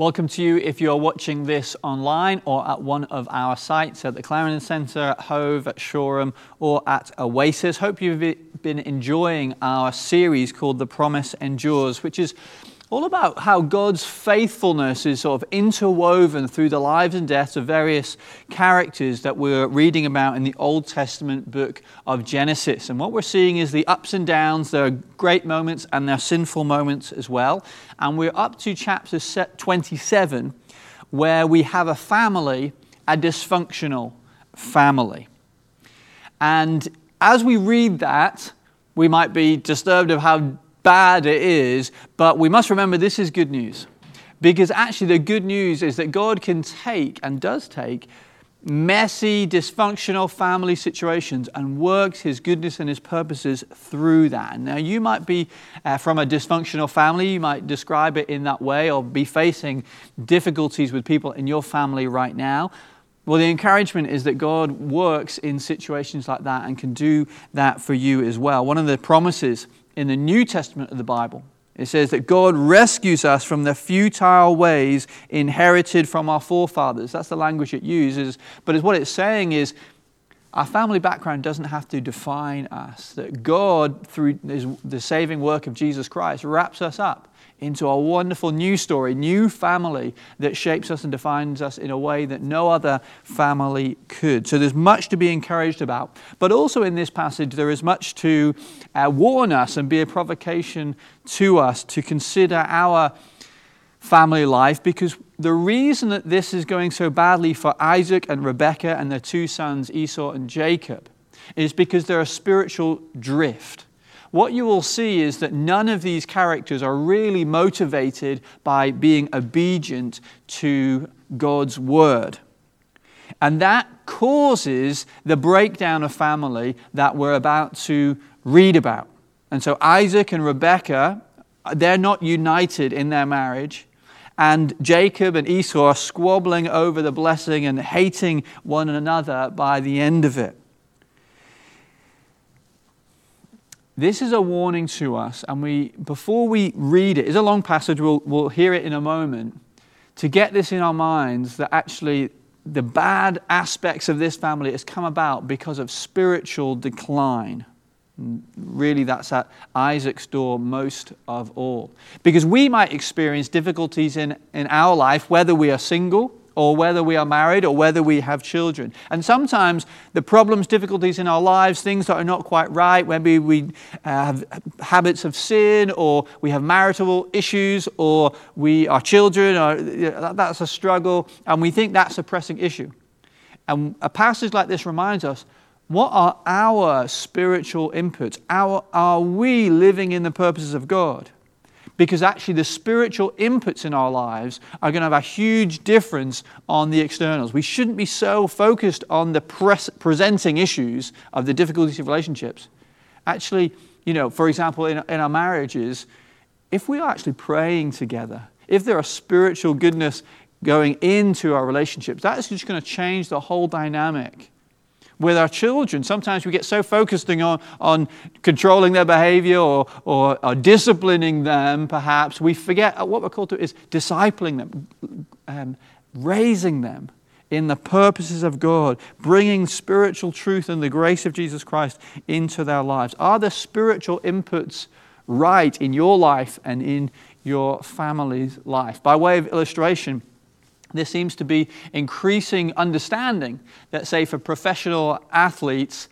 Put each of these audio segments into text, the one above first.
Welcome to you if you're watching this online or at one of our sites at the Clarendon Centre, at Hove, at Shoreham, or at Oasis. Hope you've been enjoying our series called The Promise Endures, which is all about how God's faithfulness is sort of interwoven through the lives and deaths of various characters that we're reading about in the Old Testament book of Genesis. And what we're seeing is the ups and downs. There are great moments and there are sinful moments as well. And we're up to chapter 27, where we have a family, a dysfunctional family. And as we read that, we might be disturbed of how bad it is, but we must remember this is good news. Because actually, the good news is that God can take and does take messy, dysfunctional family situations and works His goodness and His purposes through that. Now, you might be uh, from a dysfunctional family, you might describe it in that way, or be facing difficulties with people in your family right now. Well, the encouragement is that God works in situations like that and can do that for you as well. One of the promises in the New Testament of the Bible. It says that God rescues us from the futile ways inherited from our forefathers. That's the language it uses. But it's what it's saying is our family background doesn't have to define us. That God, through the saving work of Jesus Christ, wraps us up into a wonderful new story, new family that shapes us and defines us in a way that no other family could. So there's much to be encouraged about. But also in this passage, there is much to uh, warn us and be a provocation to us to consider our family life because the reason that this is going so badly for Isaac and Rebekah and their two sons, Esau and Jacob, is because they're a spiritual drift what you will see is that none of these characters are really motivated by being obedient to God's word. And that causes the breakdown of family that we're about to read about. And so Isaac and Rebekah, they're not united in their marriage. And Jacob and Esau are squabbling over the blessing and hating one another by the end of it. This is a warning to us, and we, before we read it, it's a long passage, we'll, we'll hear it in a moment, to get this in our minds that actually the bad aspects of this family has come about because of spiritual decline. really, that's at Isaac's door most of all. Because we might experience difficulties in, in our life, whether we are single or whether we are married or whether we have children. And sometimes the problems, difficulties in our lives, things that are not quite right, maybe we uh, have habits of sin or we have marital issues or we are children, or that's a struggle, and we think that's a pressing issue. And a passage like this reminds us what are our spiritual inputs? Our, are we living in the purposes of God? Because actually the spiritual inputs in our lives are going to have a huge difference on the externals. We shouldn't be so focused on the pres- presenting issues of the difficulties of relationships. Actually, you know, for example, in, in our marriages, if we are actually praying together, if there are spiritual goodness going into our relationships, that is just going to change the whole dynamic with our children. Sometimes we get so focused on, on controlling their behavior or, or, or disciplining them, perhaps, we forget what we're called to is discipling them, um, raising them in the purposes of God, bringing spiritual truth and the grace of Jesus Christ into their lives. Are the spiritual inputs right in your life and in your family's life? By way of illustration, there seems to be increasing understanding that, say, for professional athletes,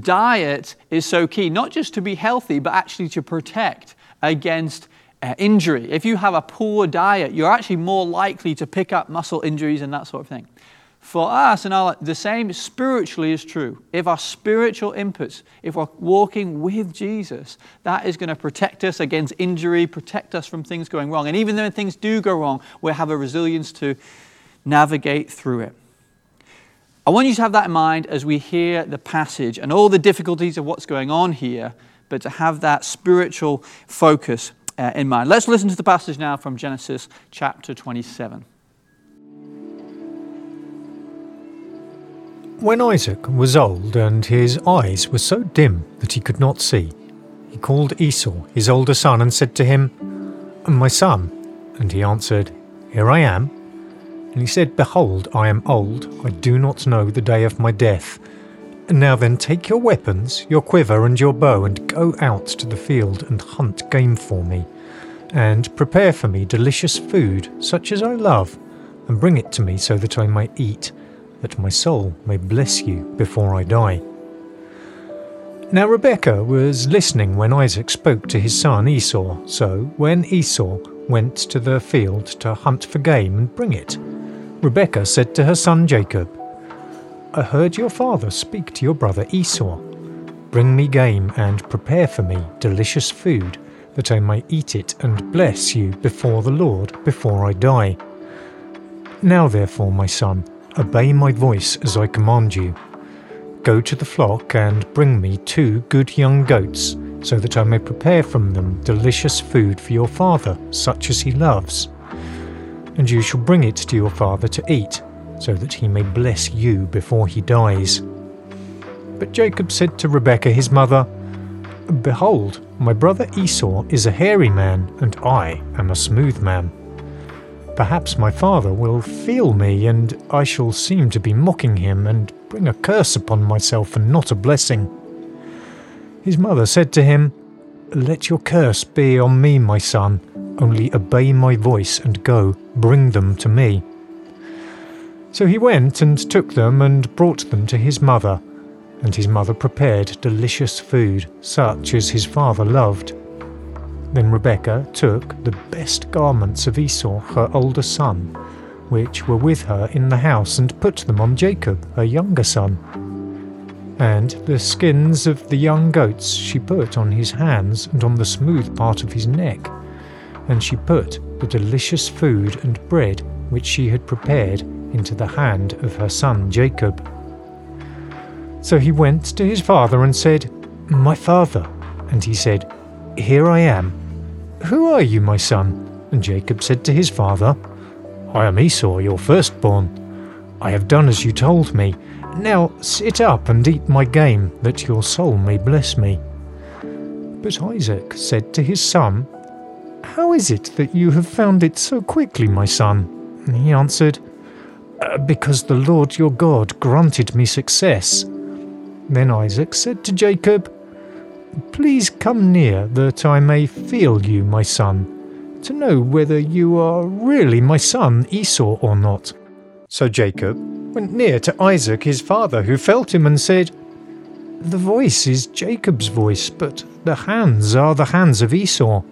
diet is so key, not just to be healthy, but actually to protect against uh, injury. If you have a poor diet, you're actually more likely to pick up muscle injuries and that sort of thing. For us, and our, the same spiritually is true. If our spiritual inputs, if we're walking with Jesus, that is going to protect us against injury, protect us from things going wrong. And even though things do go wrong, we have a resilience to navigate through it. I want you to have that in mind as we hear the passage and all the difficulties of what's going on here, but to have that spiritual focus uh, in mind. Let's listen to the passage now from Genesis chapter 27. When Isaac was old and his eyes were so dim that he could not see, he called Esau, his older son, and said to him, My son. And he answered, Here I am. And he said, Behold, I am old, I do not know the day of my death. Now then, take your weapons, your quiver, and your bow, and go out to the field and hunt game for me, and prepare for me delicious food, such as I love, and bring it to me so that I may eat, that my soul may bless you before I die. Now Rebekah was listening when Isaac spoke to his son Esau, so when Esau went to the field to hunt for game and bring it, Rebekah said to her son Jacob, I heard your father speak to your brother Esau. Bring me game and prepare for me delicious food, that I may eat it and bless you before the Lord before I die. Now therefore, my son, obey my voice as I command you. Go to the flock and bring me two good young goats, so that I may prepare from them delicious food for your father, such as he loves. And you shall bring it to your father to eat, so that he may bless you before he dies. But Jacob said to Rebekah his mother, Behold, my brother Esau is a hairy man, and I am a smooth man. Perhaps my father will feel me, and I shall seem to be mocking him, and bring a curse upon myself and not a blessing. His mother said to him, Let your curse be on me, my son, only obey my voice and go, bring them to me. So he went and took them and brought them to his mother, and his mother prepared delicious food, such as his father loved. Then Rebekah took the best garments of Esau, her older son, which were with her in the house, and put them on Jacob, her younger son. And the skins of the young goats she put on his hands and on the smooth part of his neck. And she put the delicious food and bread which she had prepared into the hand of her son Jacob. So he went to his father and said, My father. And he said, Here I am. Who are you, my son? And Jacob said to his father, I am Esau, your firstborn. I have done as you told me. Now sit up and eat my game, that your soul may bless me. But Isaac said to his son, How is it that you have found it so quickly, my son? And he answered, uh, Because the Lord your God granted me success. Then Isaac said to Jacob, Please come near, that I may feel you, my son, to know whether you are really my son Esau or not. So Jacob went near to Isaac his father, who felt him and said, The voice is Jacob's voice, but the hands are the hands of Esau.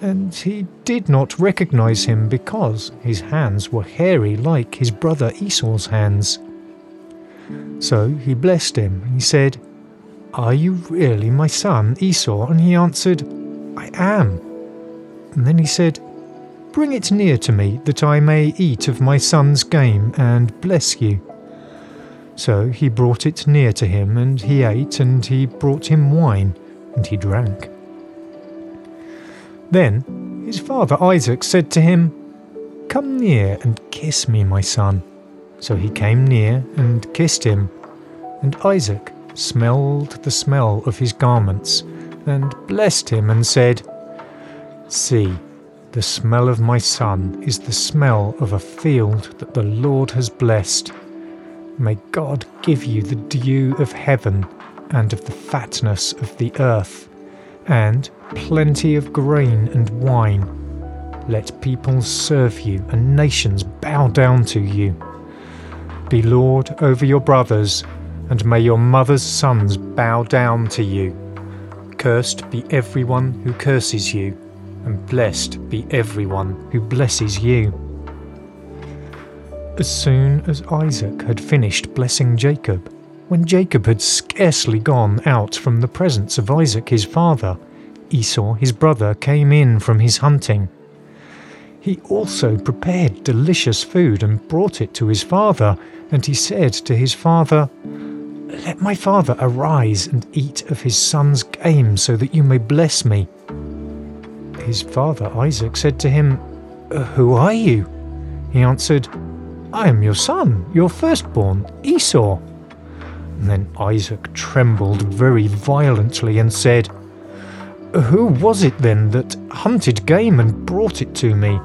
And he did not recognize him because his hands were hairy like his brother Esau's hands. So he blessed him, he said, are you really my son, Esau? And he answered, I am. And then he said, Bring it near to me, that I may eat of my son's game and bless you. So he brought it near to him, and he ate, and he brought him wine, and he drank. Then his father Isaac said to him, Come near and kiss me, my son. So he came near and kissed him. And Isaac smelled the smell of his garments, and blessed him, and said, See, the smell of my son is the smell of a field that the Lord has blessed. May God give you the dew of heaven and of the fatness of the earth, and plenty of grain and wine. Let peoples serve you and nations bow down to you. Be Lord over your brothers and may your mother's sons bow down to you. Cursed be everyone who curses you, and blessed be everyone who blesses you. As soon as Isaac had finished blessing Jacob, when Jacob had scarcely gone out from the presence of Isaac his father, Esau his brother came in from his hunting. He also prepared delicious food and brought it to his father, and he said to his father, let my father arise and eat of his son's game, so that you may bless me. His father Isaac said to him, Who are you? He answered, I am your son, your firstborn, Esau. And then Isaac trembled very violently and said, Who was it then that hunted game and brought it to me?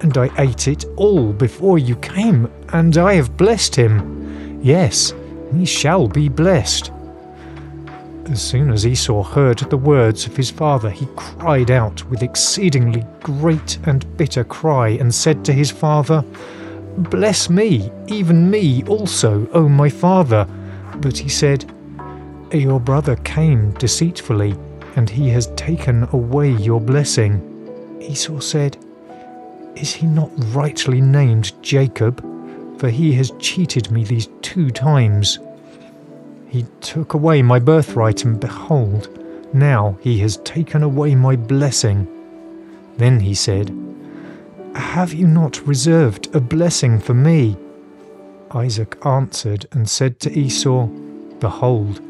and I ate it all before you came, and I have blessed him. Yes, he shall be blessed. As soon as Esau heard the words of his father, he cried out with exceedingly great and bitter cry, and said to his father, Bless me, even me also, O my father. But he said, Your brother came deceitfully, and he has taken away your blessing. Esau said, Is he not rightly named Jacob? For he has cheated me these two times. He took away my birthright, and behold, now he has taken away my blessing. Then he said, Have you not reserved a blessing for me? Isaac answered and said to Esau, Behold,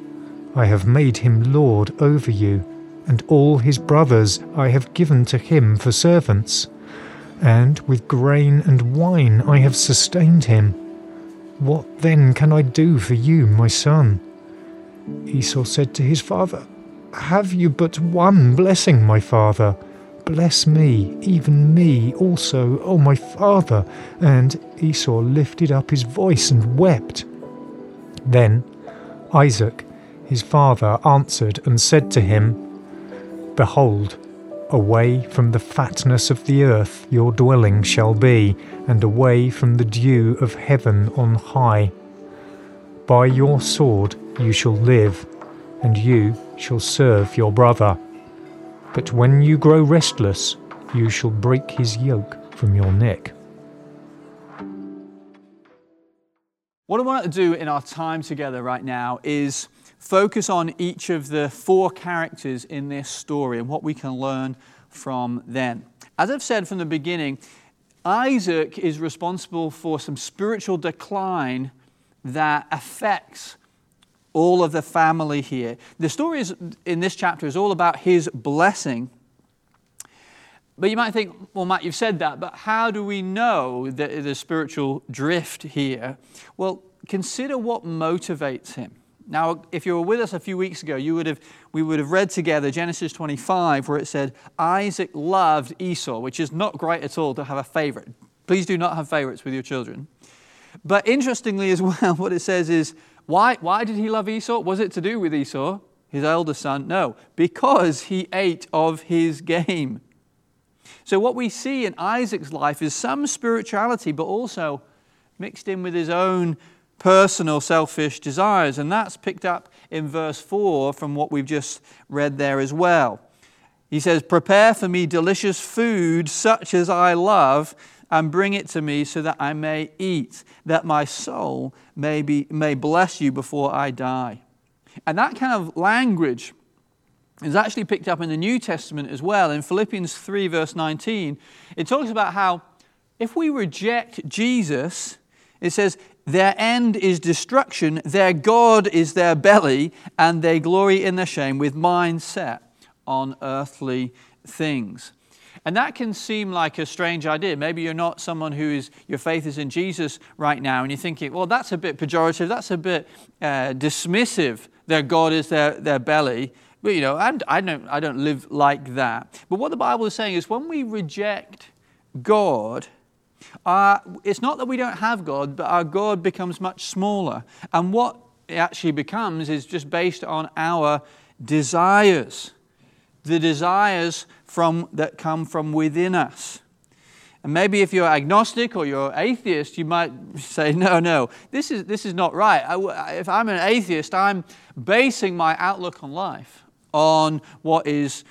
I have made him lord over you, and all his brothers I have given to him for servants, and with grain and wine I have sustained him. What then can I do for you, my son? Esau said to his father, Have you but one blessing, my father? Bless me, even me also, O my father. And Esau lifted up his voice and wept. Then Isaac, his father, answered and said to him, Behold, away from the fatness of the earth your dwelling shall be, and away from the dew of heaven on high. By your sword you shall live, and you shall serve your brother. But when you grow restless, you shall break his yoke from your neck. What I want to do in our time together right now is focus on each of the four characters in this story and what we can learn from them. As I've said from the beginning, Isaac is responsible for some spiritual decline that affects all of the family here. The story is, in this chapter is all about his blessing. But you might think, well, Matt, you've said that, but how do we know that the spiritual drift here? Well, consider what motivates him. Now, if you were with us a few weeks ago, you would have, we would have read together Genesis 25, where it said, Isaac loved Esau, which is not great at all to have a favorite. Please do not have favorites with your children. But interestingly, as well, what it says is, why, why did he love Esau? Was it to do with Esau, his eldest son? No, because he ate of his game. So, what we see in Isaac's life is some spirituality, but also mixed in with his own personal selfish desires. And that's picked up in verse 4 from what we've just read there as well. He says, Prepare for me delicious food such as I love and bring it to me so that I may eat, that my soul may, be, may bless you before I die. And that kind of language is actually picked up in the New Testament as well. In Philippians 3, verse 19, it talks about how if we reject Jesus, it says, their end is destruction, their God is their belly, and they glory in their shame with mind set on earthly things. And that can seem like a strange idea. Maybe you're not someone who is, your faith is in Jesus right now, and you're thinking, well, that's a bit pejorative, that's a bit uh, dismissive. Their God is their, their belly. But, you know, I'm, I, don't, I don't live like that. But what the Bible is saying is when we reject God, uh, it's not that we don't have God, but our God becomes much smaller. And what it actually becomes is just based on our desires the desires from, that come from within us. And maybe if you're agnostic or you're atheist, you might say, no, no, this is, this is not right. I, if I'm an atheist, I'm basing my outlook on life on what is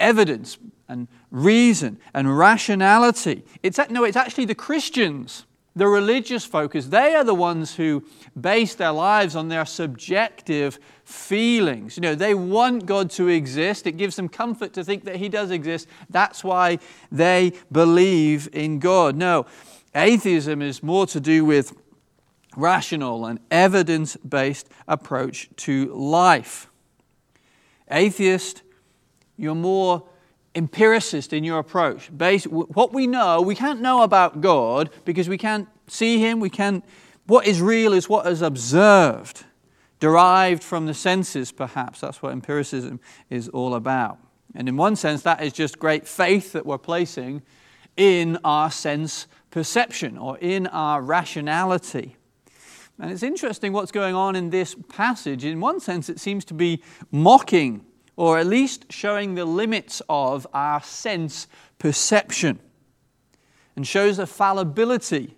evidence and reason and rationality. It's, no, it's actually the Christians the religious focus, they are the ones who base their lives on their subjective feelings. You know, they want God to exist. It gives them comfort to think that He does exist. That's why they believe in God. No, atheism is more to do with rational and evidence based approach to life. Atheist, you're more empiricist in your approach. Based, what we know, we can't know about God because we can't see Him. We can't. What is real is what is observed, derived from the senses, perhaps. That's what empiricism is all about. And in one sense, that is just great faith that we're placing in our sense perception or in our rationality. And it's interesting what's going on in this passage. In one sense, it seems to be mocking or at least showing the limits of our sense perception and shows the fallibility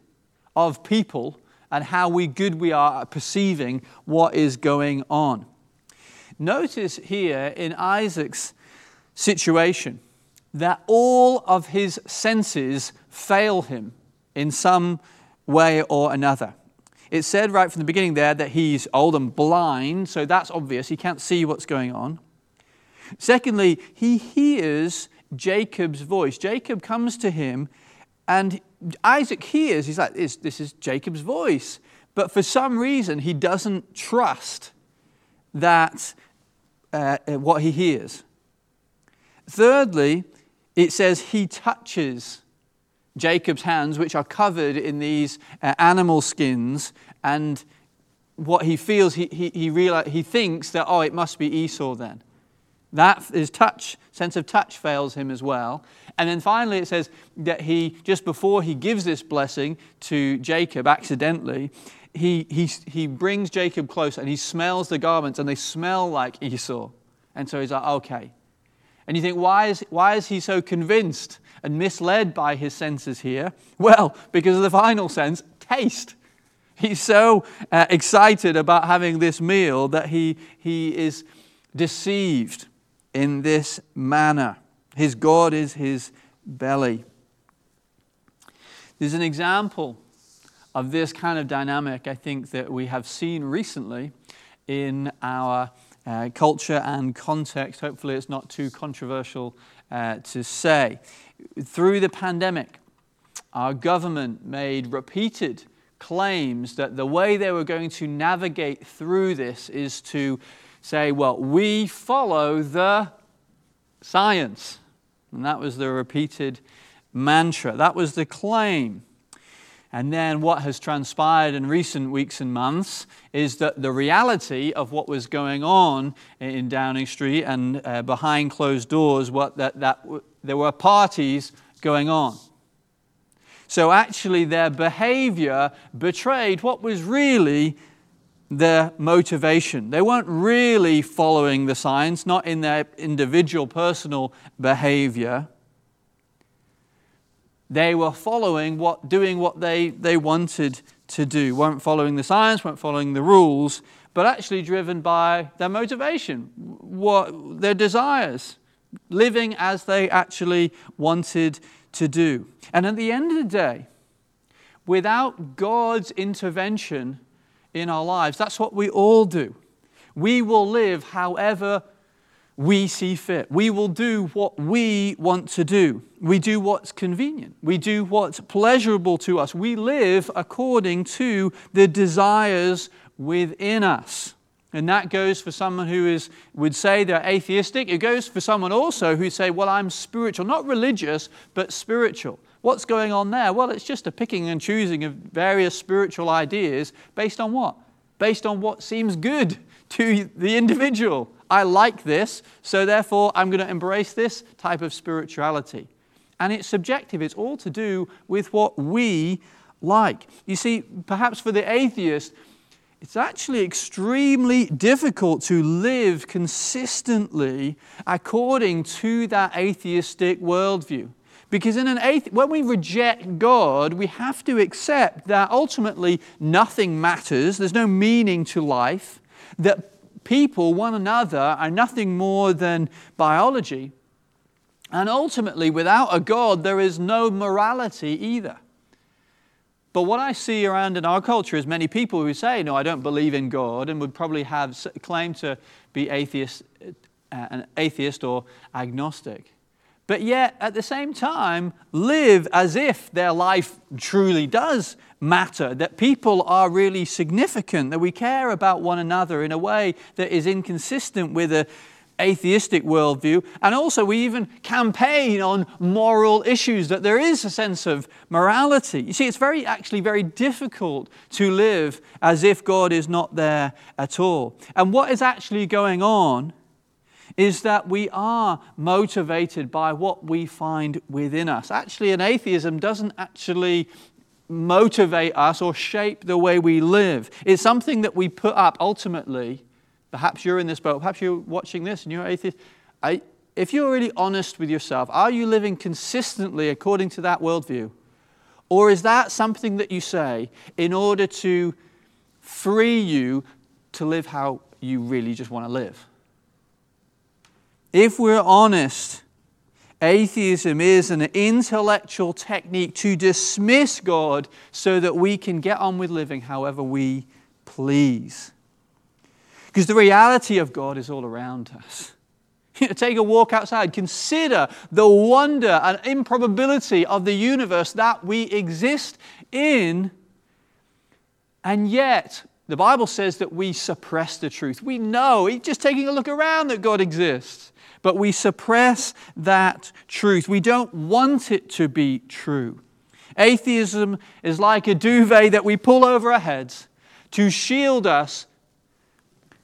of people and how we good we are at perceiving what is going on. Notice here in Isaac's situation that all of his senses fail him in some way or another. It said right from the beginning there that he's old and blind, so that's obvious. He can't see what's going on. Secondly, he hears Jacob's voice. Jacob comes to him, and Isaac hears, he's like, this, this is Jacob's voice. But for some reason, he doesn't trust that uh, uh, what he hears. Thirdly, it says he touches Jacob's hands, which are covered in these uh, animal skins, and what he feels, he, he, he, realize, he thinks that, oh, it must be Esau then. That his touch, sense of touch fails him as well. And then finally, it says that he, just before he gives this blessing to Jacob accidentally, he, he, he brings Jacob close and he smells the garments and they smell like Esau. And so he's like, okay. And you think, why is, why is he so convinced and misled by his senses here? Well, because of the final sense, taste. He's so uh, excited about having this meal that he, he is deceived in this manner. His God is his belly. There's an example of this kind of dynamic, I think, that we have seen recently in our uh, culture and context. Hopefully, it's not too controversial uh, to say. Through the pandemic, our government made repeated claims that the way they were going to navigate through this is to say, well, we follow the science. And that was the repeated mantra. That was the claim. And then what has transpired in recent weeks and months is that the reality of what was going on in Downing Street and uh, behind closed doors, what that, that there were parties going on. So actually, their behavior betrayed what was really their motivation. They weren't really following the signs, not in their individual personal behavior. They were following what, doing what they, they wanted to do, weren't following the science, weren't following the rules, but actually driven by their motivation, what, their desires, living as they actually wanted to do. And at the end of the day, without God's intervention, in our lives. That's what we all do. We will live however we see fit. We will do what we want to do. We do what's convenient. We do what's pleasurable to us. We live according to the desires within us. And that goes for someone who is, would say they're atheistic. It goes for someone also who say, well, I'm spiritual, not religious, but spiritual. What's going on there? Well, it's just a picking and choosing of various spiritual ideas based on what? Based on what seems good to the individual. I like this, so therefore I'm going to embrace this type of spirituality. And it's subjective, it's all to do with what we like. You see, perhaps for the atheist, it's actually extremely difficult to live consistently according to that atheistic worldview. Because in an athe- when we reject God, we have to accept that ultimately nothing matters, there's no meaning to life, that people, one another, are nothing more than biology. And ultimately, without a God, there is no morality either. But what I see around in our culture is many people who say, No, I don't believe in God, and would probably have claim to be atheist, uh, an atheist or agnostic but yet at the same time live as if their life truly does matter, that people are really significant, that we care about one another in a way that is inconsistent with a atheistic worldview. And also, we even campaign on moral issues, that there is a sense of morality. You see, it's very, actually very difficult to live as if God is not there at all. And what is actually going on is that we are motivated by what we find within us. Actually, an atheism doesn't actually motivate us or shape the way we live. It's something that we put up ultimately. Perhaps you're in this boat, perhaps you're watching this and you're atheist. I, if you're really honest with yourself, are you living consistently according to that worldview? Or is that something that you say in order to free you to live how you really just want to live? If we're honest, atheism is an intellectual technique to dismiss God so that we can get on with living however we please. Because the reality of God is all around us. Take a walk outside. Consider the wonder and improbability of the universe that we exist in. And yet, the Bible says that we suppress the truth. We know, just taking a look around, that God exists. But we suppress that truth. We don't want it to be true. Atheism is like a duvet that we pull over our heads to shield us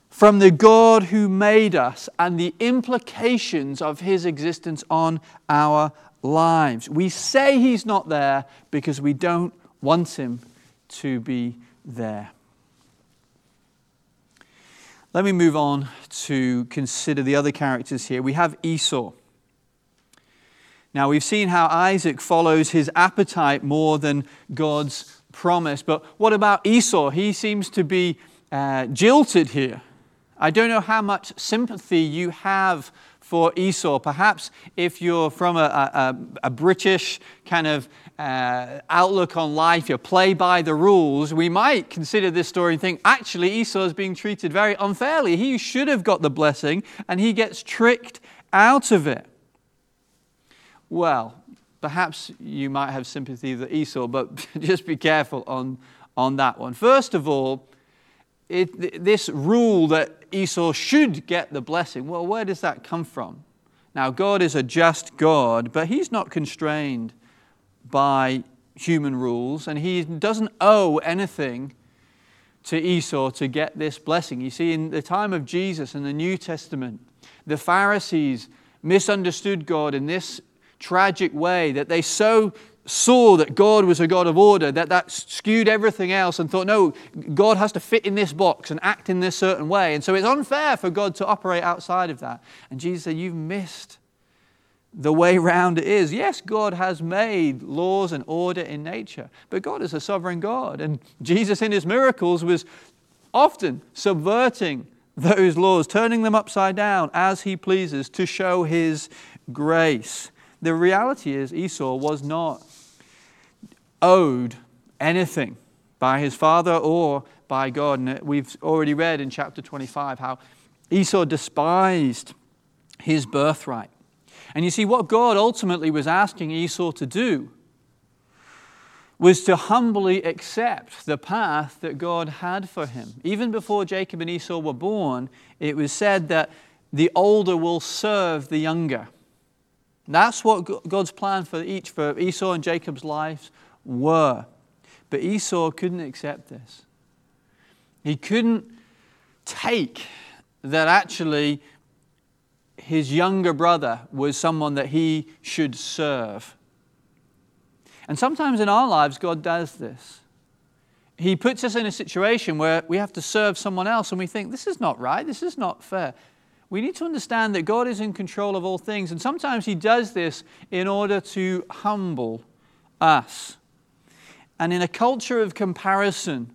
from the God who made us and the implications of his existence on our lives. We say he's not there because we don't want him to be there. Let me move on to consider the other characters here. We have Esau. Now, we've seen how Isaac follows his appetite more than God's promise. But what about Esau? He seems to be uh, jilted here. I don't know how much sympathy you have for Esau. Perhaps if you're from a, a, a British kind of uh, outlook on life, you play by the rules, we might consider this story and think, actually, Esau is being treated very unfairly. He should have got the blessing, and he gets tricked out of it. Well, perhaps you might have sympathy for Esau, but just be careful on, on that one. First of all, it, this rule that Esau should get the blessing. Well, where does that come from? Now, God is a just God, but He's not constrained by human rules, and He doesn't owe anything to Esau to get this blessing. You see, in the time of Jesus in the New Testament, the Pharisees misunderstood God in this tragic way that they so saw that God was a God of order, that that skewed everything else and thought, no, God has to fit in this box and act in this certain way. And so it's unfair for God to operate outside of that. And Jesus said, You've missed the way round it is. Yes, God has made laws and order in nature, but God is a sovereign God. And Jesus, in his miracles, was often subverting those laws, turning them upside down as he pleases to show his grace. The reality is, Esau was not owed anything by his father or by God. And we've already read in chapter 25 how Esau despised his birthright. And you see, what God ultimately was asking Esau to do was to humbly accept the path that God had for him. Even before Jacob and Esau were born, it was said that the older will serve the younger. That's what God's plan for each, for Esau and Jacob's lives were. But Esau couldn't accept this. He couldn't take that actually his younger brother was someone that he should serve. And sometimes in our lives, God does this. He puts us in a situation where we have to serve someone else and we think, this is not right, this is not fair. We need to understand that God is in control of all things. And sometimes He does this in order to humble us. And in a culture of comparison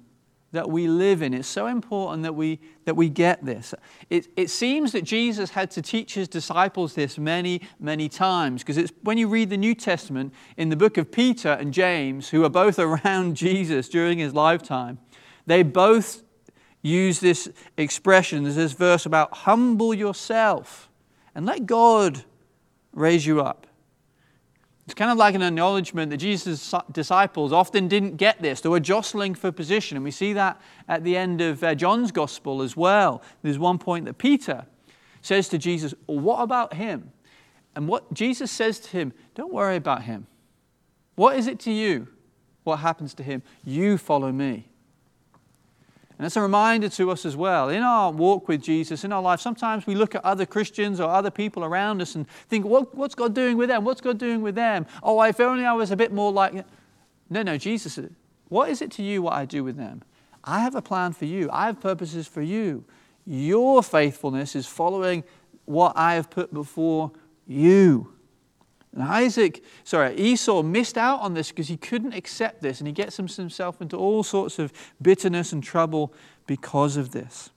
that we live in, it's so important that we, that we get this. It, it seems that Jesus had to teach his disciples this many, many times, because it's when you read the New Testament in the book of Peter and James, who are both around Jesus during his lifetime, they both use this expression. There's this verse about humble yourself and let God raise you up. It's kind of like an acknowledgement that Jesus' disciples often didn't get this. They were jostling for position. And we see that at the end of uh, John's gospel as well. There's one point that Peter says to Jesus, well, What about him? And what Jesus says to him, Don't worry about him. What is it to you? What happens to him? You follow me. And it's a reminder to us as well. In our walk with Jesus, in our life, sometimes we look at other Christians or other people around us and think, what, what's God doing with them? What's God doing with them? Oh, if only I was a bit more like. No, no, Jesus, what is it to you what I do with them? I have a plan for you, I have purposes for you. Your faithfulness is following what I have put before you. And Isaac, sorry, Esau missed out on this because he couldn't accept this, and he gets himself into all sorts of bitterness and trouble because of this.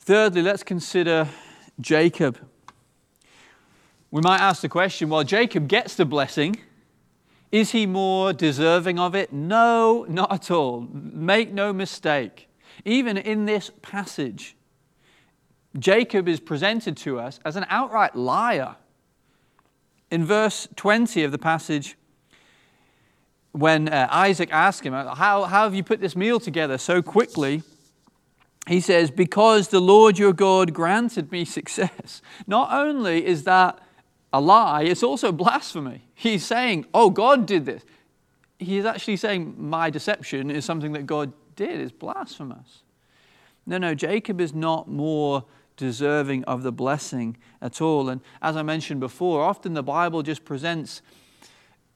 Thirdly, let's consider Jacob. We might ask the question well, Jacob gets the blessing. Is he more deserving of it? No, not at all. Make no mistake. Even in this passage, Jacob is presented to us as an outright liar. In verse 20 of the passage, when uh, Isaac asks him, how, how have you put this meal together so quickly? He says, Because the Lord your God granted me success. Not only is that a lie, it's also blasphemy. He's saying, Oh, God did this. He's actually saying, My deception is something that God did, it's blasphemous. No, no, Jacob is not more deserving of the blessing at all. And as I mentioned before, often the Bible just presents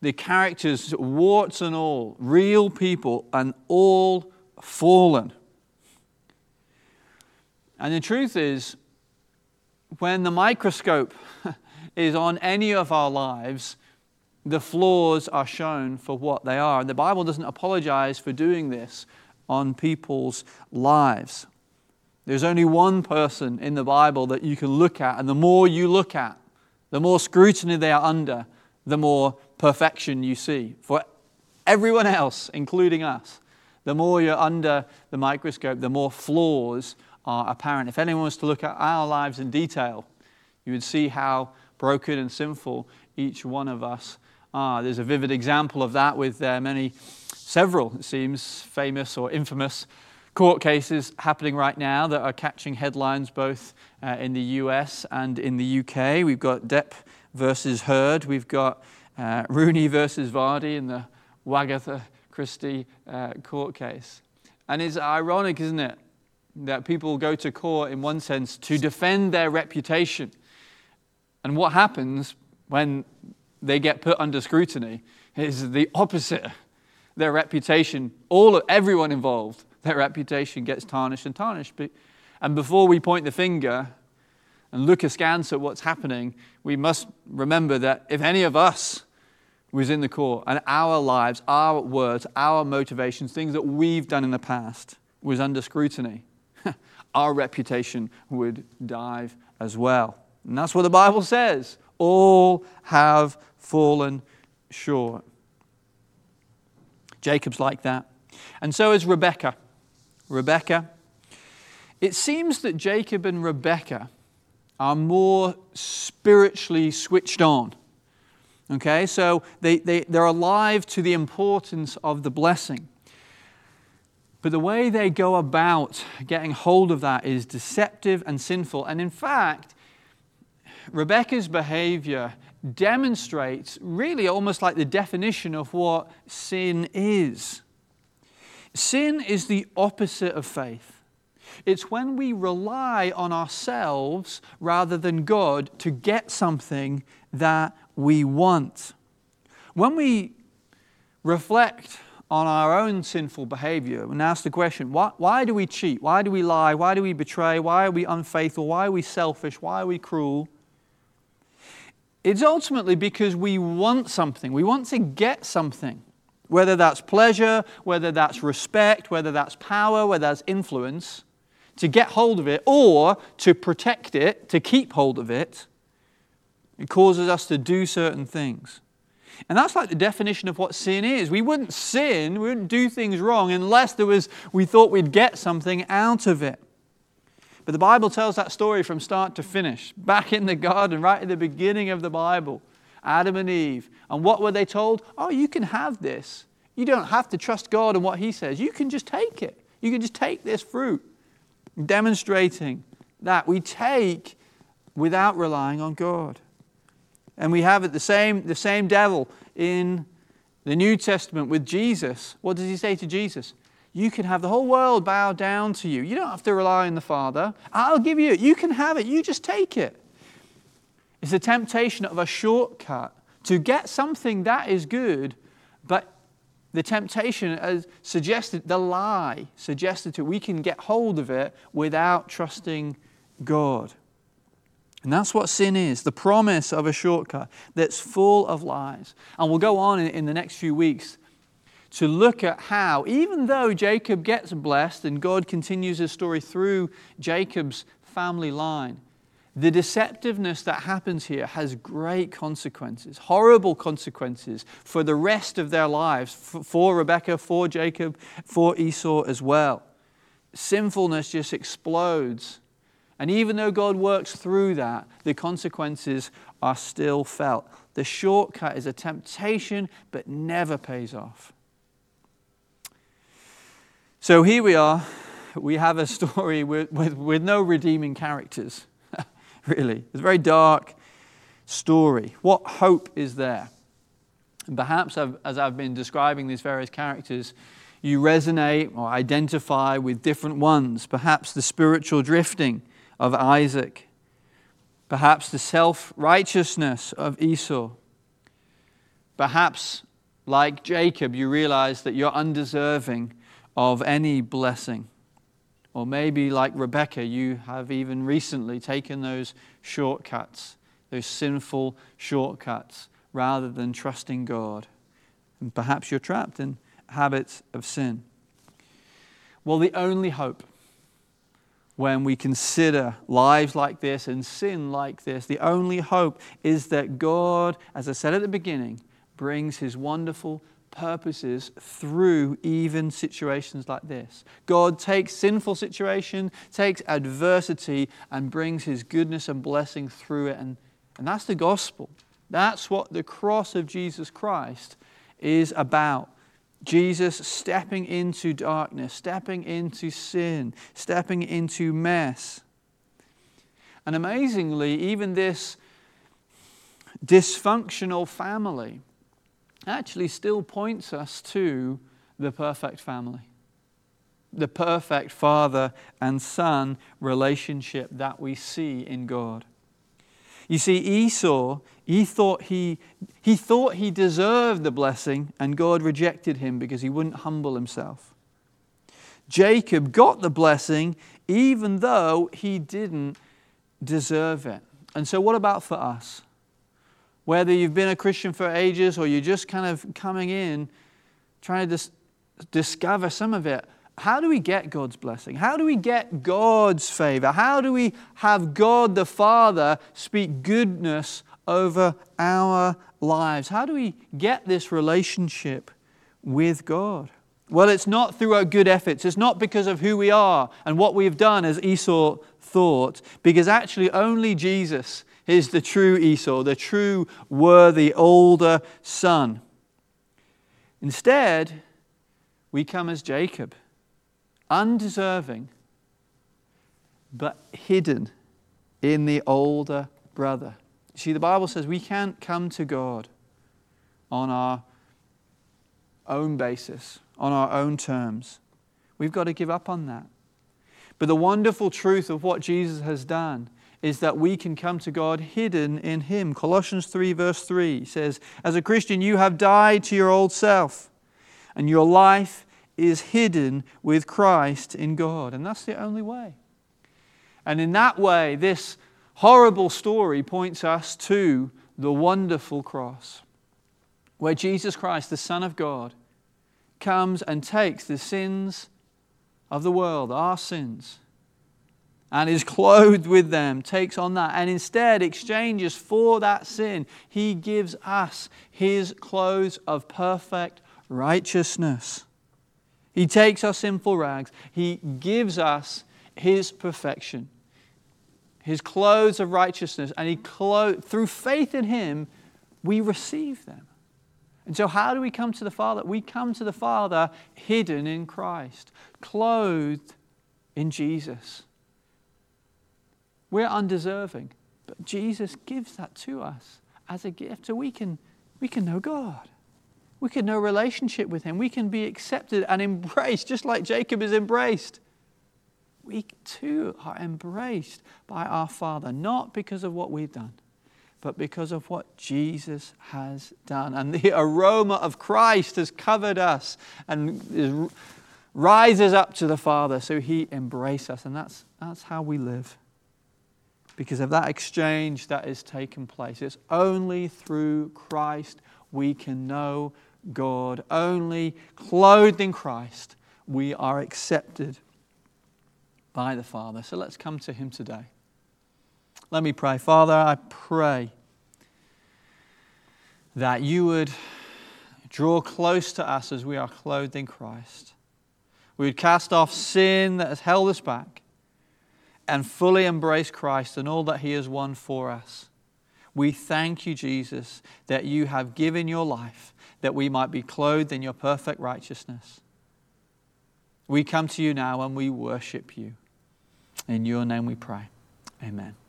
the characters, warts and all, real people, and all fallen. And the truth is, when the microscope is on any of our lives, the flaws are shown for what they are. And the Bible doesn't apologize for doing this on people's lives. There's only one person in the Bible that you can look at, and the more you look at, the more scrutiny they are under, the more perfection you see. For everyone else, including us, the more you're under the microscope, the more flaws are apparent. If anyone was to look at our lives in detail, you would see how broken and sinful each one of us are. There's a vivid example of that with uh, many, several, it seems, famous or infamous court cases happening right now that are catching headlines both uh, in the US and in the UK. We've got Depp versus Heard. We've got uh, Rooney versus Vardy in the Wagatha Christie uh, court case. And it's ironic, isn't it, that people go to court in one sense to defend their reputation. And what happens when they get put under scrutiny is the opposite. Their reputation, all everyone involved, their reputation gets tarnished and tarnished. And before we point the finger and look askance at what's happening, we must remember that if any of us was in the court and our lives, our words, our motivations, things that we've done in the past was under scrutiny, our reputation would dive as well. And that's what the Bible says. All have fallen short. Jacob's like that. And so is Rebecca. Rebecca. It seems that Jacob and Rebecca are more spiritually switched on. Okay, so they, they, they're alive to the importance of the blessing. But the way they go about getting hold of that is deceptive and sinful. And in fact, Rebecca's behavior demonstrates really almost like the definition of what sin is. Sin is the opposite of faith. It's when we rely on ourselves rather than God to get something that we want. When we reflect on our own sinful behavior and ask the question why, why, do we cheat? Why do we lie? Why do we betray? Why are we unfaithful? Why are we selfish? Why are we cruel? It's ultimately because we want something. We want to get something whether that's pleasure, whether that's respect, whether that's power, whether that's influence, to get hold of it or to protect it, to keep hold of it, it causes us to do certain things. And that's like the definition of what sin is. We wouldn't sin, we wouldn't do things wrong unless there was we thought we'd get something out of it. But the Bible tells that story from start to finish, back in the garden, right at the beginning of the Bible. Adam and Eve. And what were they told? Oh, you can have this. You don't have to trust God and what He says. You can just take it. You can just take this fruit, demonstrating that we take without relying on God. And we have it the same, the same devil in the New Testament with Jesus. What does he say to Jesus? You can have the whole world bow down to you. You don't have to rely on the Father. I'll give you it. You can have it. You just take it. It's a temptation of a shortcut to get something that is good, but the temptation has suggested, the lie suggested to we can get hold of it without trusting God. And that's what sin is the promise of a shortcut that's full of lies. And we'll go on in, in, the next few weeks to look at how, even though Jacob gets blessed and God continues his story through Jacob's family line, the deceptiveness that happens here has great consequences, horrible consequences for the rest of their lives, for Rebecca, for Jacob, for Esau as well. Sinfulness just explodes. And even though God works through that, the consequences are still felt. The shortcut is a temptation, but never pays off. So here we are. We have a story with, with, with no redeeming characters really. It's a very dark story. What hope is there? And perhaps I've, as I've been describing these various characters, you resonate or identify with different ones. Perhaps the spiritual drifting of Isaac, perhaps the self righteousness of Esau. Perhaps, like Jacob, you realize that you're undeserving of any blessing. Or maybe, like Rebecca, you have even recently taken those shortcuts, those sinful shortcuts, rather than trusting God. And perhaps you're trapped in habits of sin. Well, the only hope when we consider lives like this and sin like this, the only hope is that God, as I said at the beginning, brings his wonderful purposes through even situations like this. God takes sinful situation, takes adversity, and brings his goodness and blessing through it. And, and that's the gospel. That's what the cross of Jesus Christ is about. Jesus stepping into darkness, stepping into sin, stepping into mess. And amazingly, even this dysfunctional family actually still points us to the perfect family, the perfect father and son relationship that we see in God. You see, Esau, he thought he, he thought he deserved the blessing, and God rejected him because he wouldn't humble himself. Jacob got the blessing even though he didn't deserve it. And so, what about for us? Whether you've been a Christian for ages or you're just kind of coming in, trying to dis- discover some of it, how do we get God's blessing? How do we get God's favor? How do we have God the Father speak goodness over our lives? How do we get this relationship with God? Well, it's not through our good efforts. It's not because of who we are and what we've done, as Esau thought, because actually only Jesus is the true Esau, the true worthy older son. Instead, we come as Jacob, undeserving, but hidden in the older brother. You See, the Bible says we can't come to God on our own basis, on our own terms. We've got to give up on that. But the wonderful truth of what Jesus has done is that we can come to God hidden in Him. Colossians 3, verse 3 says, As a Christian, you have died to your old self, and your life is hidden with Christ in God. And that's the only way. And in that way, this horrible story points us to the wonderful cross, where Jesus Christ, the Son of God, comes and takes the sins of the world, our sins, and is clothed with them, takes on that, and instead exchanges for that sin. He gives us his clothes of perfect righteousness. He takes our sinful rags, he gives us his perfection, his clothes of righteousness, and he clo- through faith in him, we receive them. And so, how do we come to the Father? We come to the Father hidden in Christ, clothed in Jesus. We're undeserving, but Jesus gives that to us as a gift so we can, we can know God. We can know relationship with Him. We can be accepted and embraced, just like Jacob is embraced. We too are embraced by our Father, not because of what we've done, but because of what Jesus has done. And the aroma of Christ has covered us and rises up to the Father, so He embraces us. And that's, that's how we live because of that exchange that is taken place. It's only through Christ we can know God. Only clothed in Christ we are accepted by the Father. So let's come to Him today. Let me pray. Father, I pray that you would draw close to us as we are clothed in Christ. We would cast off sin that has held us back and fully embrace Christ and all that He has won for us. We thank you, Jesus, that you have given your life that we might be clothed in your perfect righteousness. We come to you now and we worship you. In your name we pray. Amen.